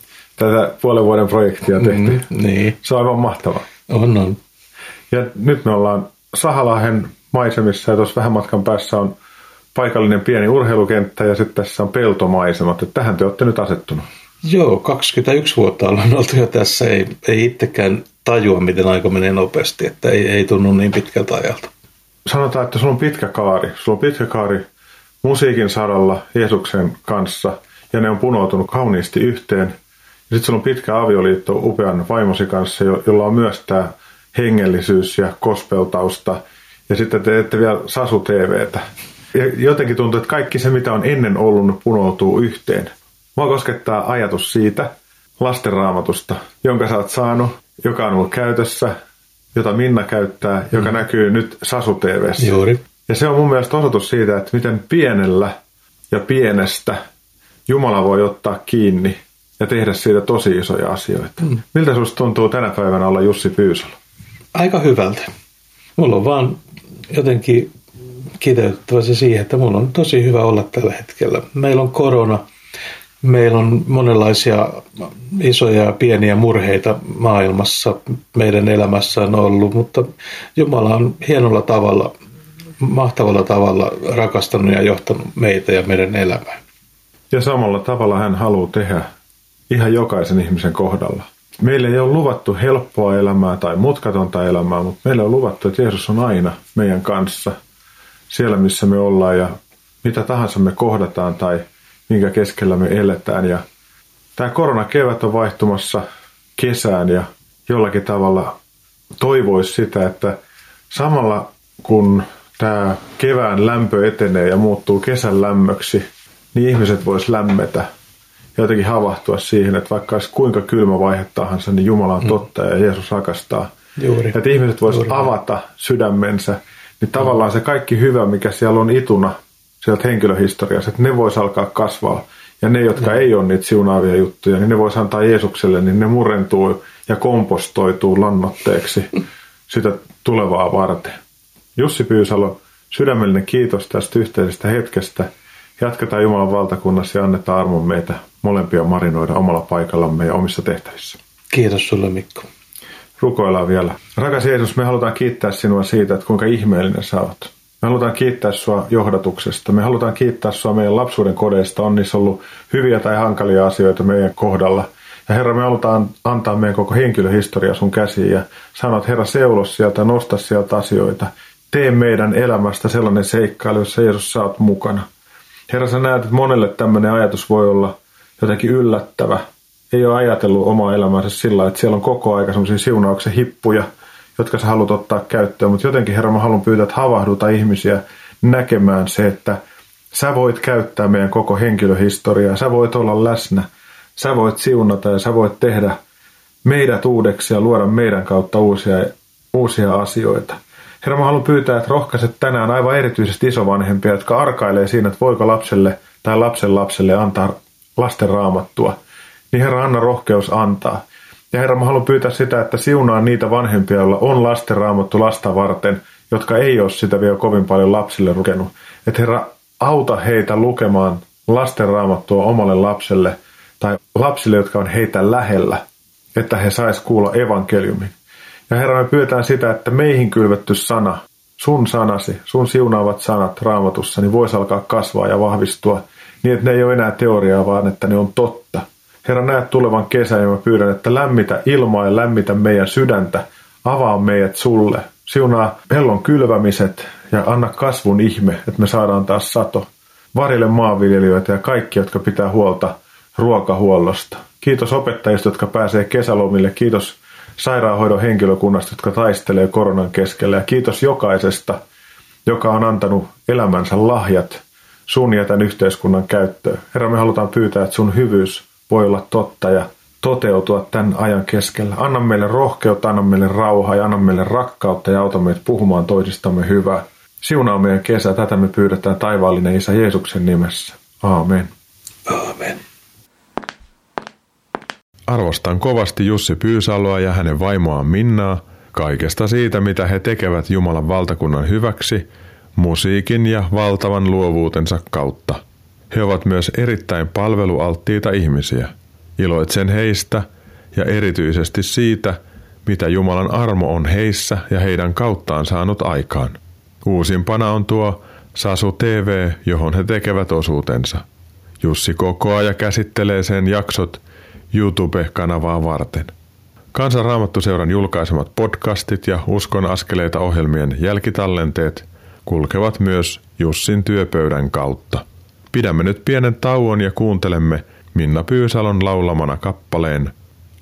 tätä puolen vuoden projektia tehty. Mm, niin. Se on aivan mahtava. On, on. Ja nyt me ollaan Sahalahden maisemissa ja tuossa vähän matkan päässä on paikallinen pieni urheilukenttä ja sitten tässä on peltomaisemat. Että tähän te olette nyt asettunut. Joo, 21 vuotta ollaan oltu jo tässä. Ei, ei itsekään tajua, miten aika menee nopeasti, että ei, ei tunnu niin pitkältä ajalta. Sanotaan, että sulla on pitkä kaari. Sulla on pitkä kaari musiikin saralla Jeesuksen kanssa ja ne on punoutunut kauniisti yhteen – sitten sulla on pitkä avioliitto upean vaimosi kanssa, jolla on myös tämä hengellisyys ja kospeltausta. Ja sitten te teette vielä Sasu TVtä. Ja jotenkin tuntuu, että kaikki se, mitä on ennen ollut, punoutuu yhteen. Mua koskettaa ajatus siitä lastenraamatusta, jonka sä oot saanut, joka on ollut käytössä, jota Minna käyttää, joka mm. näkyy nyt Sasu TVssä. Juuri. Ja se on mun mielestä osoitus siitä, että miten pienellä ja pienestä Jumala voi ottaa kiinni ja tehdä siitä tosi isoja asioita. Mm. Miltä sinusta tuntuu tänä päivänä olla Jussi Pyysalo? Aika hyvältä. Mulla on vaan jotenkin kiteyttävä se siihen, että mulla on tosi hyvä olla tällä hetkellä. Meillä on korona, meillä on monenlaisia isoja ja pieniä murheita maailmassa meidän elämässä on ollut, mutta Jumala on hienolla tavalla, mahtavalla tavalla rakastanut ja johtanut meitä ja meidän elämää. Ja samalla tavalla hän haluaa tehdä ihan jokaisen ihmisen kohdalla. Meille ei ole luvattu helppoa elämää tai mutkatonta elämää, mutta meille on luvattu, että Jeesus on aina meidän kanssa siellä, missä me ollaan ja mitä tahansa me kohdataan tai minkä keskellä me eletään. Ja tämä koronakevät on vaihtumassa kesään ja jollakin tavalla toivoisi sitä, että samalla kun tämä kevään lämpö etenee ja muuttuu kesän lämmöksi, niin ihmiset vois lämmetä ja jotenkin havahtua siihen, että vaikka olisi kuinka kylmä vaihe tahansa, niin Jumala on mm. totta ja Jeesus rakastaa. Juuri. Että ihmiset voisivat avata sydämensä, niin tavallaan se kaikki hyvä, mikä siellä on ituna sieltä henkilöhistoriassa, että ne voisi alkaa kasvaa. Ja ne, jotka ei ole niitä siunaavia juttuja, niin ne voisi antaa Jeesukselle, niin ne murentuu ja kompostoituu lannoitteeksi sitä tulevaa varten. Jussi Pyysalo, sydämellinen kiitos tästä yhteisestä hetkestä. Jatketaan Jumalan valtakunnassa ja annetaan armon meitä molempia marinoida omalla paikallamme ja omissa tehtävissä. Kiitos sulle Mikko. Rukoillaan vielä. Rakas Jeesus, me halutaan kiittää sinua siitä, että kuinka ihmeellinen sä oot. Me halutaan kiittää sua johdatuksesta. Me halutaan kiittää sua meidän lapsuuden kodeista. On niissä ollut hyviä tai hankalia asioita meidän kohdalla. Ja Herra, me halutaan antaa meidän koko henkilöhistoria sun käsiin ja sanot, Herra, seulos sieltä, nosta sieltä asioita. Tee meidän elämästä sellainen seikkailu, jossa Jeesus sä oot mukana. Herra, sä näet, että monelle tämmöinen ajatus voi olla jotenkin yllättävä. Ei ole ajatellut omaa elämäänsä sillä että siellä on koko aika semmoisia siunauksen hippuja – jotka sä haluat ottaa käyttöön. Mutta jotenkin, Herra, mä haluan pyytää, että havahduta ihmisiä näkemään se, että sä voit käyttää meidän koko henkilöhistoriaa, sä voit olla läsnä, sä voit siunata ja sä voit tehdä meidät uudeksi ja luoda meidän kautta uusia, uusia asioita. Herra, mä haluan pyytää, että rohkaiset tänään aivan erityisesti isovanhempia, jotka arkailee siinä, että voiko lapselle tai lapsen lapselle antaa lasten raamattua. Niin Herra, anna rohkeus antaa. Ja Herra, mä haluan pyytää sitä, että siunaa niitä vanhempia, joilla on lasten raamattu lasta varten, jotka ei ole sitä vielä kovin paljon lapsille lukenut. Että Herra, auta heitä lukemaan lasten raamattua omalle lapselle tai lapsille, jotka on heitä lähellä, että he sais kuulla evankeliumin. Ja Herra, me pyydetään sitä, että meihin kylvetty sana, sun sanasi, sun siunaavat sanat raamatussa, niin voisi alkaa kasvaa ja vahvistua niin, että ne ei ole enää teoriaa, vaan että ne on totta. Herra, näet tulevan kesän ja mä pyydän, että lämmitä ilmaa ja lämmitä meidän sydäntä. Avaa meidät sulle. Siunaa pellon kylvämiset ja anna kasvun ihme, että me saadaan taas sato. Varille maanviljelijöitä ja kaikki, jotka pitää huolta ruokahuollosta. Kiitos opettajista, jotka pääsee kesälomille. Kiitos sairaanhoidon henkilökunnasta, jotka taistelee koronan keskellä. Ja kiitos jokaisesta, joka on antanut elämänsä lahjat sun ja tämän yhteiskunnan käyttöön. Herra, me halutaan pyytää, että sun hyvyys voi olla totta ja toteutua tämän ajan keskellä. Anna meille rohkeutta, anna meille rauhaa ja anna meille rakkautta ja auta meitä puhumaan toisistamme hyvää. Siunaa meidän kesä, tätä me pyydetään taivaallinen Isä Jeesuksen nimessä. Aamen. Aamen. Arvostan kovasti Jussi Pyysaloa ja hänen vaimoaan Minnaa kaikesta siitä, mitä he tekevät Jumalan valtakunnan hyväksi, musiikin ja valtavan luovuutensa kautta – he ovat myös erittäin palvelualttiita ihmisiä. Iloitsen heistä ja erityisesti siitä, mitä Jumalan armo on heissä ja heidän kauttaan saanut aikaan. Uusimpana on tuo Sasu TV, johon he tekevät osuutensa. Jussi kokoaa ja käsittelee sen jaksot YouTube-kanavaa varten. Kansanraamattuseuran julkaisemat podcastit ja Uskon askeleita ohjelmien jälkitallenteet kulkevat myös Jussin työpöydän kautta. Pidämme nyt pienen tauon ja kuuntelemme Minna Pyysalon laulamana kappaleen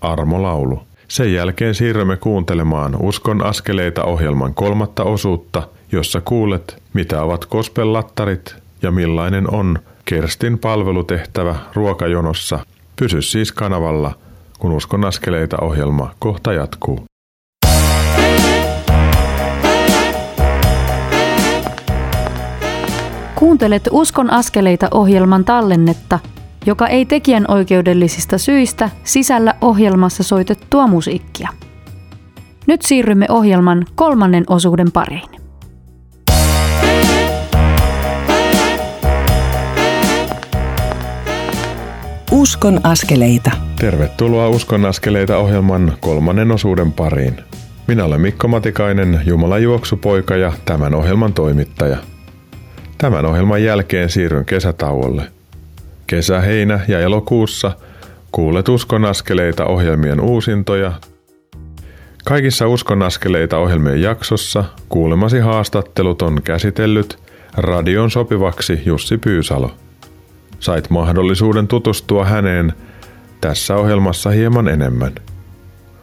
Armolaulu. Sen jälkeen siirrymme kuuntelemaan Uskon askeleita ohjelman kolmatta osuutta, jossa kuulet, mitä ovat kospellattarit ja millainen on Kerstin palvelutehtävä ruokajonossa. Pysy siis kanavalla, kun Uskon askeleita ohjelma kohta jatkuu. Kuuntelet Uskon askeleita ohjelman tallennetta, joka ei tekijän oikeudellisista syistä sisällä ohjelmassa soitettua musiikkia. Nyt siirrymme ohjelman kolmannen osuuden pariin. Uskon askeleita. Tervetuloa Uskon askeleita ohjelman kolmannen osuuden pariin. Minä olen Mikko Matikainen, Jumalan juoksupoika ja tämän ohjelman toimittaja – Tämän ohjelman jälkeen siirryn kesätauolle. Kesä, heinä ja elokuussa kuulet Uskon askeleita ohjelmien uusintoja. Kaikissa Uskon askeleita ohjelmien jaksossa kuulemasi haastattelut on käsitellyt radion sopivaksi Jussi Pyysalo. Sait mahdollisuuden tutustua häneen tässä ohjelmassa hieman enemmän.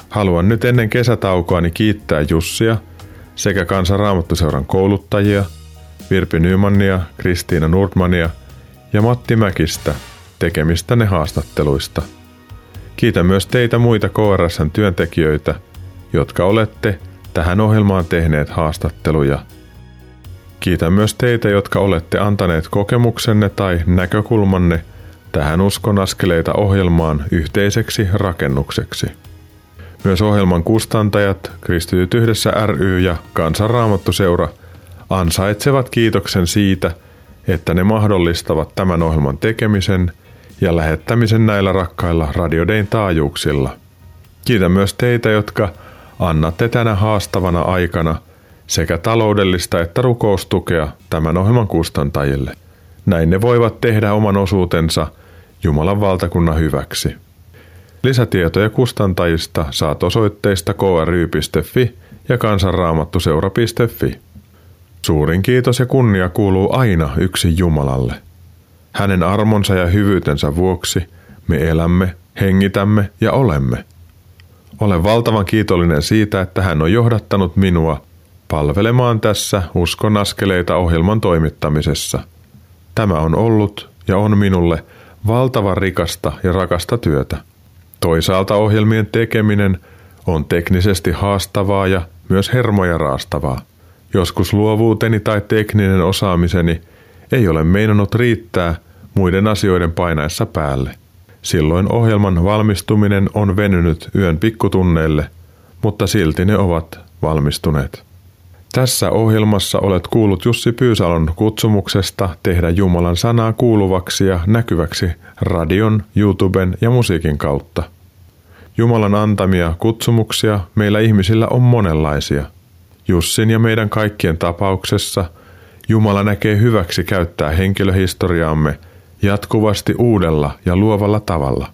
Haluan nyt ennen kesätaukoani kiittää Jussia sekä Kansanraamattuseuran kouluttajia – Virpi Nymannia, Kristiina Nordmania ja Matti Mäkistä tekemistänne haastatteluista. Kiitän myös teitä muita KRSn työntekijöitä, jotka olette tähän ohjelmaan tehneet haastatteluja. Kiitän myös teitä, jotka olette antaneet kokemuksenne tai näkökulmanne tähän Uskon askeleita ohjelmaan yhteiseksi rakennukseksi. Myös ohjelman kustantajat, Kristityt yhdessä ry ja Kansanraamattuseura – ansaitsevat kiitoksen siitä, että ne mahdollistavat tämän ohjelman tekemisen ja lähettämisen näillä rakkailla radiodein taajuuksilla. Kiitän myös teitä, jotka annatte tänä haastavana aikana sekä taloudellista että rukoustukea tämän ohjelman kustantajille. Näin ne voivat tehdä oman osuutensa Jumalan valtakunnan hyväksi. Lisätietoja kustantajista saat osoitteista kry.fi ja kansanraamattuseura.fi. Suurin kiitos ja kunnia kuuluu aina yksi Jumalalle. Hänen armonsa ja hyvyytensä vuoksi me elämme, hengitämme ja olemme. Olen valtavan kiitollinen siitä, että hän on johdattanut minua palvelemaan tässä Uskon askeleita ohjelman toimittamisessa. Tämä on ollut ja on minulle valtavan rikasta ja rakasta työtä. Toisaalta ohjelmien tekeminen on teknisesti haastavaa ja myös hermoja raastavaa. Joskus luovuuteni tai tekninen osaamiseni ei ole meinannut riittää muiden asioiden painaessa päälle. Silloin ohjelman valmistuminen on venynyt yön pikkutunneille, mutta silti ne ovat valmistuneet. Tässä ohjelmassa olet kuullut Jussi Pyysalon kutsumuksesta tehdä Jumalan sanaa kuuluvaksi ja näkyväksi radion, YouTuben ja musiikin kautta. Jumalan antamia kutsumuksia meillä ihmisillä on monenlaisia. Jussin ja meidän kaikkien tapauksessa Jumala näkee hyväksi käyttää henkilöhistoriaamme jatkuvasti uudella ja luovalla tavalla.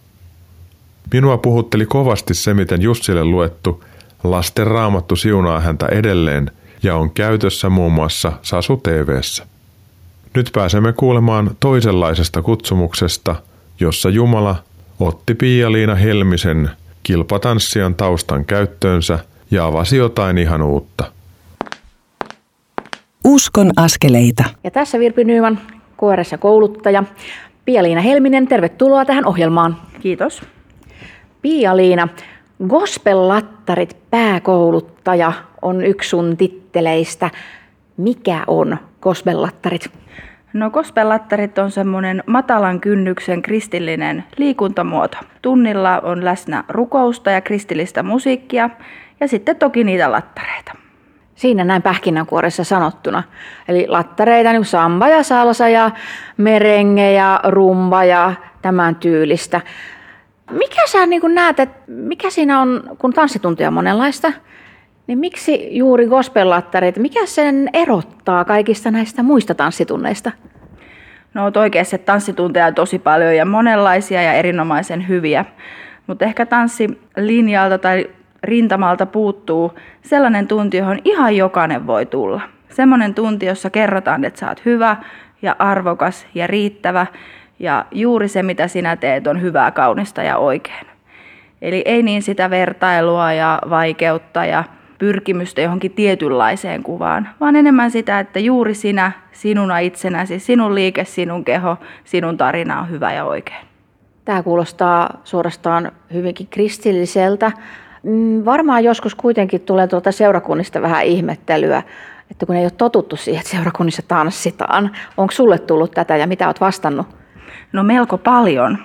Minua puhutteli kovasti se, miten Jussille luettu lasten raamattu siunaa häntä edelleen ja on käytössä muun muassa Sasu TVssä. Nyt pääsemme kuulemaan toisenlaisesta kutsumuksesta, jossa Jumala otti Pia-Liina Helmisen kilpatanssijan taustan käyttöönsä ja avasi jotain ihan uutta. Uskon askeleita. Ja tässä Virpi Nyyman, KRS kouluttaja. Pia-Liina Helminen, tervetuloa tähän ohjelmaan. Kiitos. Pia-Liina, Gospel-lattarit pääkouluttaja on yksi sun titteleistä. Mikä on Gospel-lattarit? No gospel-lattarit on semmoinen matalan kynnyksen kristillinen liikuntamuoto. Tunnilla on läsnä rukousta ja kristillistä musiikkia ja sitten toki niitä lattareita. Siinä näin pähkinänkuoressa sanottuna. Eli lattareita niin samba ja salsa ja merenge ja rumba ja tämän tyylistä. Mikä sä niin näet, että mikä siinä on, kun tanssituntia on monenlaista, niin miksi juuri gospel-lattareita, mikä sen erottaa kaikista näistä muista tanssitunneista? No oot oikeassa, että tanssitunteja on tosi paljon ja monenlaisia ja erinomaisen hyviä. Mutta ehkä tanssilinjalta tai rintamalta puuttuu sellainen tunti, johon ihan jokainen voi tulla. Semmoinen tunti, jossa kerrotaan, että sä oot hyvä ja arvokas ja riittävä ja juuri se, mitä sinä teet, on hyvää, kaunista ja oikein. Eli ei niin sitä vertailua ja vaikeutta ja pyrkimystä johonkin tietynlaiseen kuvaan, vaan enemmän sitä, että juuri sinä, sinuna itsenäsi, sinun liike, sinun keho, sinun tarina on hyvä ja oikein. Tämä kuulostaa suorastaan hyvinkin kristilliseltä. Mm, varmaan joskus kuitenkin tulee tuolta seurakunnista vähän ihmettelyä, että kun ei ole totuttu siihen, että seurakunnissa tanssitaan. Onko sulle tullut tätä ja mitä olet vastannut? No melko paljon.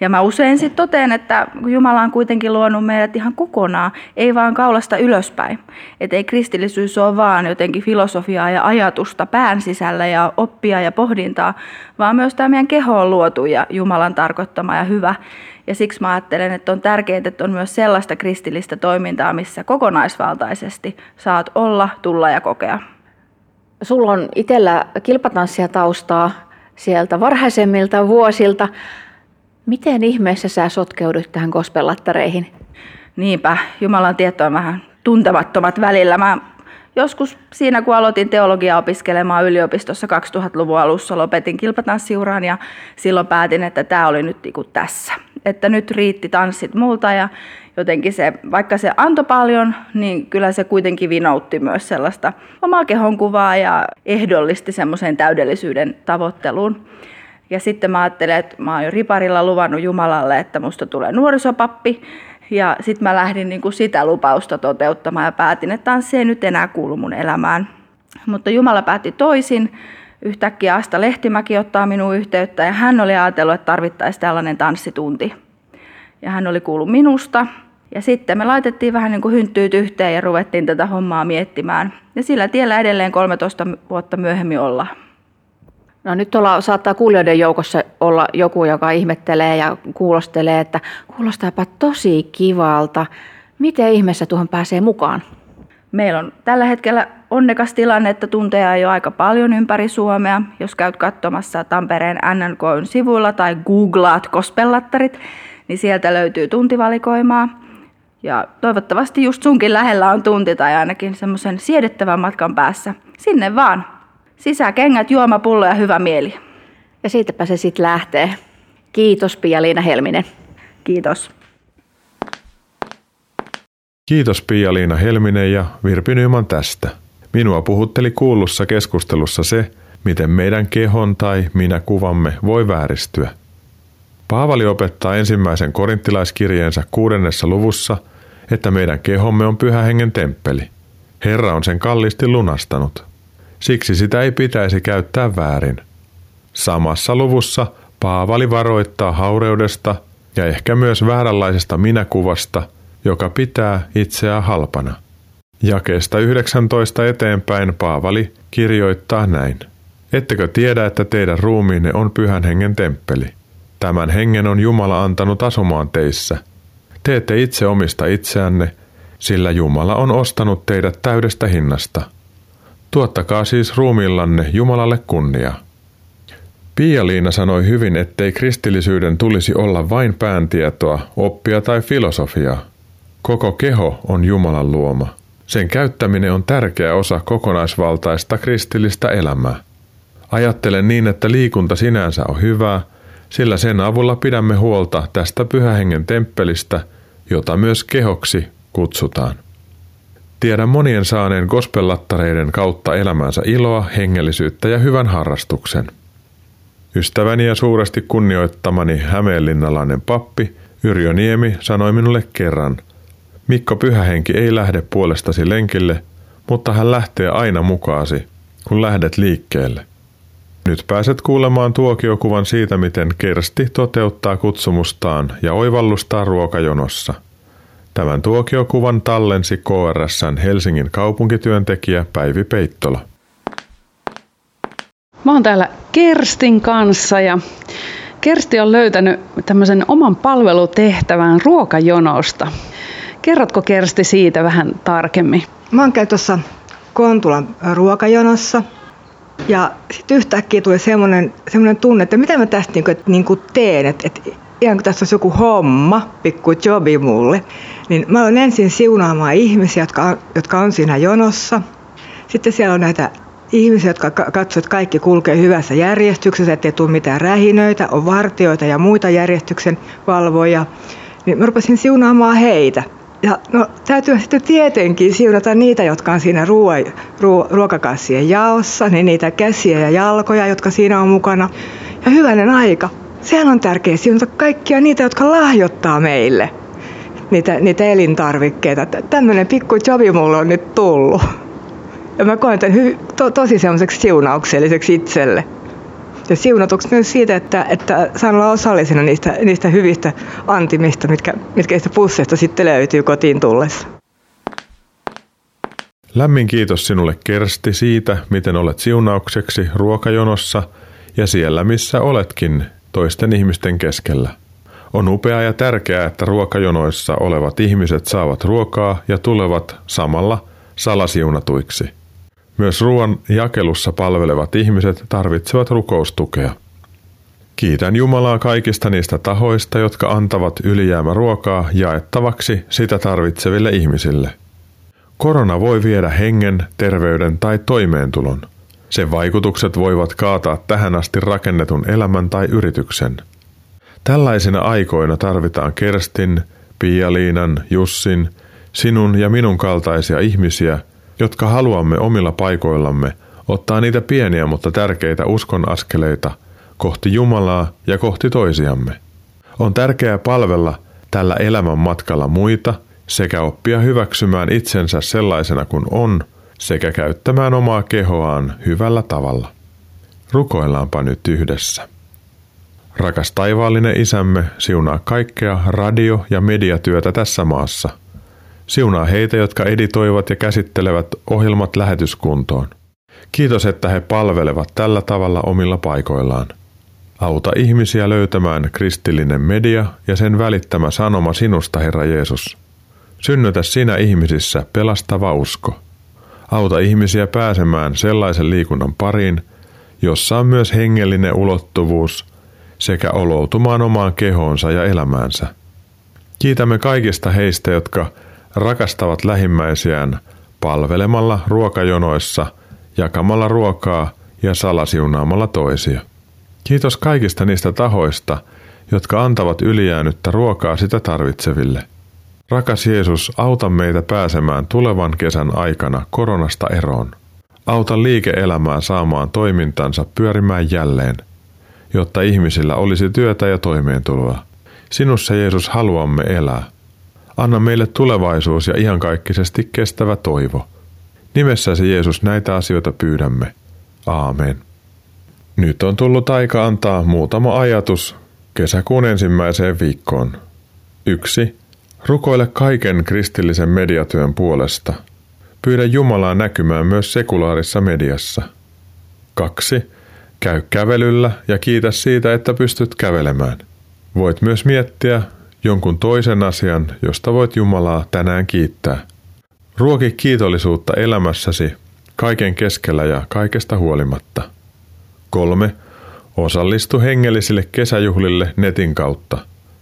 Ja mä usein sitten totean, että Jumala on kuitenkin luonut meidät ihan kokonaan, ei vaan kaulasta ylöspäin. Että ei kristillisyys ole vaan jotenkin filosofiaa ja ajatusta pään sisällä ja oppia ja pohdintaa, vaan myös tämä meidän keho on luotu ja Jumalan tarkoittama ja hyvä. Ja siksi mä ajattelen, että on tärkeää, että on myös sellaista kristillistä toimintaa, missä kokonaisvaltaisesti saat olla, tulla ja kokea. Sulla on itsellä kilpatanssia taustaa sieltä varhaisemmilta vuosilta. Miten ihmeessä sä sotkeudut tähän gospellattareihin? Niinpä, Jumalan tieto on vähän tuntemattomat välillä. Mä joskus siinä, kun aloitin teologiaa opiskelemaan yliopistossa 2000-luvun alussa, lopetin kilpatanssiuraan ja silloin päätin, että tämä oli nyt niin tässä. Että nyt riitti tanssit multa ja jotenkin se, vaikka se antoi paljon, niin kyllä se kuitenkin vinoutti myös sellaista omaa kehonkuvaa ja ehdollisti semmoiseen täydellisyyden tavoitteluun. Ja sitten mä ajattelin, että mä oon jo riparilla luvannut Jumalalle, että musta tulee nuorisopappi. Ja sitten mä lähdin niin kuin sitä lupausta toteuttamaan ja päätin, että tanssi ei nyt enää kuulu mun elämään. Mutta Jumala päätti toisin. Yhtäkkiä Asta Lehtimäki ottaa minun yhteyttä ja hän oli ajatellut, että tarvittaisiin tällainen tanssitunti. Ja hän oli kuullut minusta Ja sitten me laitettiin vähän niin kuin hynttyyt yhteen ja ruvettiin tätä hommaa miettimään. Ja sillä tiellä edelleen 13 vuotta myöhemmin ollaan. No nyt tuolla saattaa kuulijoiden joukossa olla joku, joka ihmettelee ja kuulostelee, että kuulostaapa tosi kivalta. Miten ihmeessä tuohon pääsee mukaan? Meillä on tällä hetkellä onnekas tilanne, että tunteja jo aika paljon ympäri Suomea. Jos käyt katsomassa Tampereen NNKn sivuilla tai googlaat kospellattarit, niin sieltä löytyy tuntivalikoimaa. Ja toivottavasti just sunkin lähellä on tunti tai ainakin semmoisen siedettävän matkan päässä. Sinne vaan. Sisäkengät, juomapullo ja hyvä mieli. Ja siitäpä se sitten lähtee. Kiitos Pia-Liina Helminen. Kiitos. Kiitos Pia-Liina Helminen ja Virpi Nyman tästä. Minua puhutteli kuullussa keskustelussa se, miten meidän kehon tai minä kuvamme voi vääristyä. Paavali opettaa ensimmäisen korinttilaiskirjeensä kuudennessa luvussa, että meidän kehomme on pyhä hengen temppeli. Herra on sen kallisti lunastanut. Siksi sitä ei pitäisi käyttää väärin. Samassa luvussa Paavali varoittaa haureudesta ja ehkä myös vääränlaisesta minäkuvasta, joka pitää itseään halpana. Jakeesta 19 eteenpäin Paavali kirjoittaa näin. Ettekö tiedä, että teidän ruumiinne on pyhän hengen temppeli? Tämän hengen on Jumala antanut asumaan teissä. Te ette itse omista itseänne, sillä Jumala on ostanut teidät täydestä hinnasta. Tuottakaa siis ruumillanne Jumalalle kunnia. Pia-Liina sanoi hyvin, ettei kristillisyyden tulisi olla vain pääntietoa, oppia tai filosofiaa. Koko keho on Jumalan luoma. Sen käyttäminen on tärkeä osa kokonaisvaltaista kristillistä elämää. Ajattelen niin, että liikunta sinänsä on hyvää, sillä sen avulla pidämme huolta tästä pyhähengen temppelistä, jota myös kehoksi kutsutaan. Tiedän monien saaneen gospellattareiden kautta elämänsä iloa, hengellisyyttä ja hyvän harrastuksen. Ystäväni ja suuresti kunnioittamani hämeenlinnalainen pappi Yrjö Niemi sanoi minulle kerran – Mikko Pyhähenki ei lähde puolestasi lenkille, mutta hän lähtee aina mukaasi, kun lähdet liikkeelle. Nyt pääset kuulemaan tuokiokuvan siitä, miten Kersti toteuttaa kutsumustaan ja oivallustaa ruokajonossa. Tämän tuokiokuvan tallensi KRSn Helsingin kaupunkityöntekijä Päivi Peittola. Mä oon täällä Kerstin kanssa ja Kersti on löytänyt tämmöisen oman palvelutehtävän ruokajonosta. Kerrotko Kersti siitä vähän tarkemmin? Mä oon tuossa Kontulan ruokajonossa ja sitten yhtäkkiä tuli semmoinen, semmoinen tunne, että mitä mä tästä niinku, niinku teen, että et, ihan kuin tässä olisi joku homma, pikku jobi mulle. Niin mä olen ensin siunaamaan ihmisiä, jotka on, jotka on siinä jonossa. Sitten siellä on näitä ihmisiä, jotka katsovat, että kaikki kulkee hyvässä järjestyksessä, ettei tule mitään rähinöitä, on vartioita ja muita järjestyksen valvoja. Niin mä rupesin siunaamaan heitä. Ja no, täytyy sitten tietenkin siunata niitä, jotka on siinä ruo- ruo- ruokakassien jaossa, niin niitä käsiä ja jalkoja, jotka siinä on mukana. Ja hyvänen aika, sehän on tärkeää siunata kaikkia niitä, jotka lahjoittaa meille niitä, niitä elintarvikkeita. Tämmöinen pikku jobi mulle on nyt tullut. Ja mä koen tämän hy- to- tosi semmoiseksi siunaukselliseksi itselle ja siunatuksi myös siitä, että, että saan olla osallisena niistä, niistä hyvistä antimista, mitkä, mitkä niistä pusseista sitten löytyy kotiin tullessa. Lämmin kiitos sinulle Kersti siitä, miten olet siunaukseksi ruokajonossa ja siellä missä oletkin toisten ihmisten keskellä. On upeaa ja tärkeää, että ruokajonoissa olevat ihmiset saavat ruokaa ja tulevat samalla salasiunatuiksi – myös ruoan jakelussa palvelevat ihmiset tarvitsevat rukoustukea. Kiitän Jumalaa kaikista niistä tahoista, jotka antavat ylijäämäruokaa jaettavaksi sitä tarvitseville ihmisille. Korona voi viedä hengen, terveyden tai toimeentulon. Sen vaikutukset voivat kaataa tähän asti rakennetun elämän tai yrityksen. Tällaisina aikoina tarvitaan Kerstin, Pia-Liinan, Jussin, sinun ja minun kaltaisia ihmisiä – jotka haluamme omilla paikoillamme ottaa niitä pieniä mutta tärkeitä uskon askeleita kohti Jumalaa ja kohti toisiamme. On tärkeää palvella tällä elämän matkalla muita sekä oppia hyväksymään itsensä sellaisena kuin on sekä käyttämään omaa kehoaan hyvällä tavalla. Rukoillaanpa nyt yhdessä. Rakas taivaallinen isämme, siunaa kaikkea radio- ja mediatyötä tässä maassa. Siunaa heitä, jotka editoivat ja käsittelevät ohjelmat lähetyskuntoon. Kiitos, että he palvelevat tällä tavalla omilla paikoillaan. Auta ihmisiä löytämään kristillinen media ja sen välittämä sanoma sinusta, Herra Jeesus. Synnytä sinä ihmisissä pelastava usko. Auta ihmisiä pääsemään sellaisen liikunnan pariin, jossa on myös hengellinen ulottuvuus sekä oloutumaan omaan kehoonsa ja elämäänsä. Kiitämme kaikista heistä, jotka rakastavat lähimmäisiään palvelemalla ruokajonoissa, jakamalla ruokaa ja salasiunaamalla toisia. Kiitos kaikista niistä tahoista, jotka antavat ylijäänyttä ruokaa sitä tarvitseville. Rakas Jeesus, auta meitä pääsemään tulevan kesän aikana koronasta eroon. Auta liike-elämää saamaan toimintansa pyörimään jälleen, jotta ihmisillä olisi työtä ja toimeentuloa. Sinussa Jeesus haluamme elää. Anna meille tulevaisuus ja iankaikkisesti kestävä toivo. Nimessäsi Jeesus näitä asioita pyydämme. Aamen. Nyt on tullut aika antaa muutama ajatus kesäkuun ensimmäiseen viikkoon. 1. Rukoile kaiken kristillisen mediatyön puolesta. Pyydä Jumalaa näkymään myös sekulaarissa mediassa. 2. Käy kävelyllä ja kiitä siitä, että pystyt kävelemään. Voit myös miettiä jonkun toisen asian, josta voit Jumalaa tänään kiittää. Ruoki kiitollisuutta elämässäsi kaiken keskellä ja kaikesta huolimatta. 3. Osallistu hengellisille kesäjuhlille netin kautta.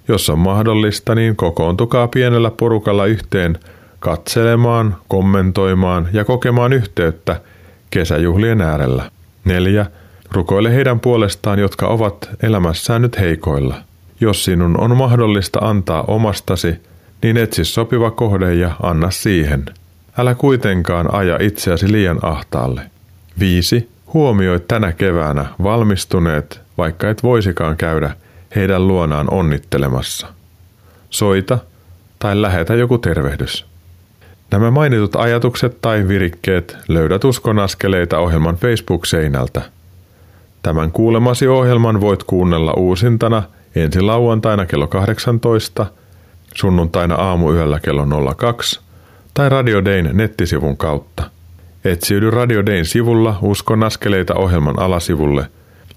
Jos on mahdollista, niin kokoontukaa pienellä porukalla yhteen katselemaan, kommentoimaan ja kokemaan yhteyttä kesäjuhlien äärellä. 4. Rukoile heidän puolestaan, jotka ovat elämässään nyt heikoilla. Jos sinun on mahdollista antaa omastasi, niin etsi sopiva kohde ja anna siihen. Älä kuitenkaan aja itseäsi liian ahtaalle. 5. Huomioi tänä keväänä valmistuneet, vaikka et voisikaan käydä heidän luonaan onnittelemassa. Soita tai lähetä joku tervehdys. Nämä mainitut ajatukset tai virikkeet löydät Uskon askeleita ohjelman Facebook-seinältä. Tämän kuulemasi ohjelman voit kuunnella uusintana ensi lauantaina kello 18, sunnuntaina aamuyöllä kello 02 tai Radio Dayn nettisivun kautta – Etsiydy Radio Dayn sivulla Uskon askeleita ohjelman alasivulle,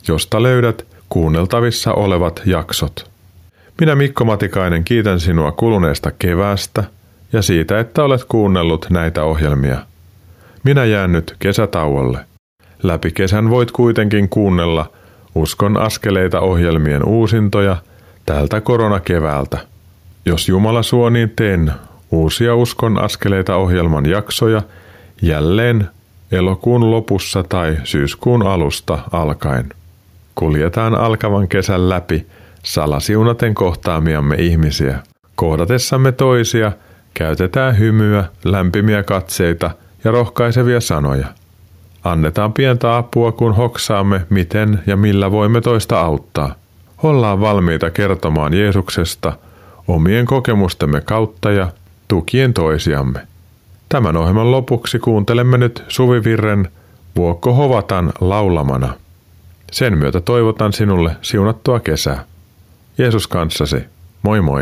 josta löydät kuunneltavissa olevat jaksot. Minä Mikko Matikainen kiitän sinua kuluneesta keväästä ja siitä, että olet kuunnellut näitä ohjelmia. Minä jään nyt kesätauolle. Läpi kesän voit kuitenkin kuunnella Uskon askeleita ohjelmien uusintoja tältä koronakeväältä. Jos Jumala suo, niin teen uusia Uskon askeleita ohjelman jaksoja – jälleen elokuun lopussa tai syyskuun alusta alkaen. Kuljetaan alkavan kesän läpi salasiunaten kohtaamiamme ihmisiä. Kohdatessamme toisia käytetään hymyä, lämpimiä katseita ja rohkaisevia sanoja. Annetaan pientä apua, kun hoksaamme, miten ja millä voimme toista auttaa. Ollaan valmiita kertomaan Jeesuksesta omien kokemustemme kautta ja tukien toisiamme. Tämän ohjelman lopuksi kuuntelemme nyt suvivirren Vuokko Hovatan laulamana. Sen myötä toivotan sinulle siunattua kesää. Jeesus kanssasi. Moi moi.